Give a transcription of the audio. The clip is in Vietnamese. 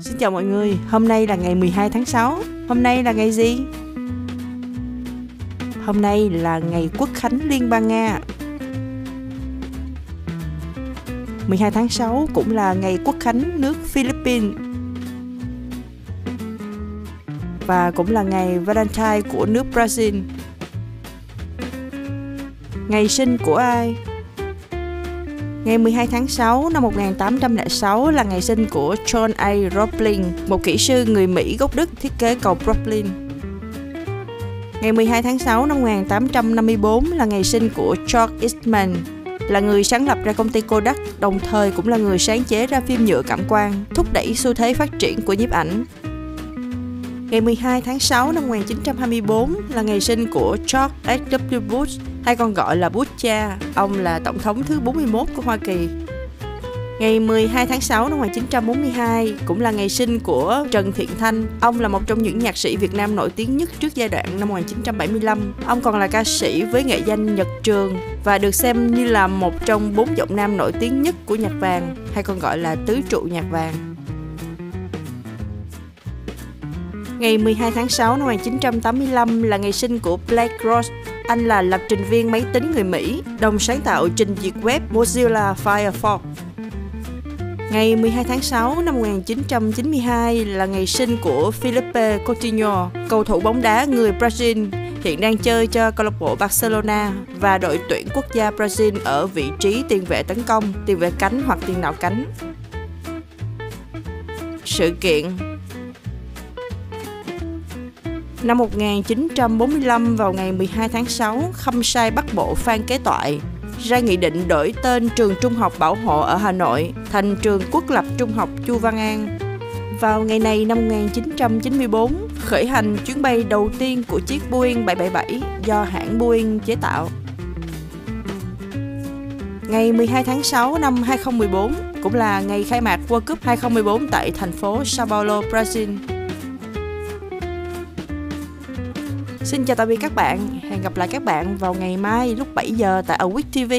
Xin chào mọi người, hôm nay là ngày 12 tháng 6 Hôm nay là ngày gì? Hôm nay là ngày Quốc khánh Liên bang Nga 12 tháng 6 cũng là ngày Quốc khánh nước Philippines Và cũng là ngày Valentine của nước Brazil Ngày sinh của ai? Ngày 12 tháng 6 năm 1806 là ngày sinh của John A. Roebling, một kỹ sư người Mỹ gốc Đức thiết kế cầu Brooklyn. Ngày 12 tháng 6 năm 1854 là ngày sinh của George Eastman, là người sáng lập ra công ty Kodak, đồng thời cũng là người sáng chế ra phim nhựa cảm quang, thúc đẩy xu thế phát triển của nhiếp ảnh. Ngày 12 tháng 6 năm 1924 là ngày sinh của George H.W. Bush, hay còn gọi là Bush cha. Ông là tổng thống thứ 41 của Hoa Kỳ. Ngày 12 tháng 6 năm 1942 cũng là ngày sinh của Trần Thiện Thanh. Ông là một trong những nhạc sĩ Việt Nam nổi tiếng nhất trước giai đoạn năm 1975. Ông còn là ca sĩ với nghệ danh Nhật Trường và được xem như là một trong bốn giọng nam nổi tiếng nhất của nhạc vàng hay còn gọi là tứ trụ nhạc vàng. Ngày 12 tháng 6 năm 1985 là ngày sinh của Blake Ross. Anh là lập trình viên máy tính người Mỹ, đồng sáng tạo trình duyệt web Mozilla Firefox. Ngày 12 tháng 6 năm 1992 là ngày sinh của Felipe Coutinho, cầu thủ bóng đá người Brazil, hiện đang chơi cho câu lạc bộ Barcelona và đội tuyển quốc gia Brazil ở vị trí tiền vệ tấn công, tiền vệ cánh hoặc tiền đạo cánh. Sự kiện Năm 1945 vào ngày 12 tháng 6, Khâm Sai Bắc Bộ Phan Kế Toại ra nghị định đổi tên trường trung học bảo hộ ở Hà Nội thành trường quốc lập trung học Chu Văn An. Vào ngày này năm 1994, khởi hành chuyến bay đầu tiên của chiếc Boeing 777 do hãng Boeing chế tạo. Ngày 12 tháng 6 năm 2014 cũng là ngày khai mạc World Cup 2014 tại thành phố Sao Paulo, Brazil. Xin chào tạm biệt các bạn, hẹn gặp lại các bạn vào ngày mai lúc 7 giờ tại Awit TV.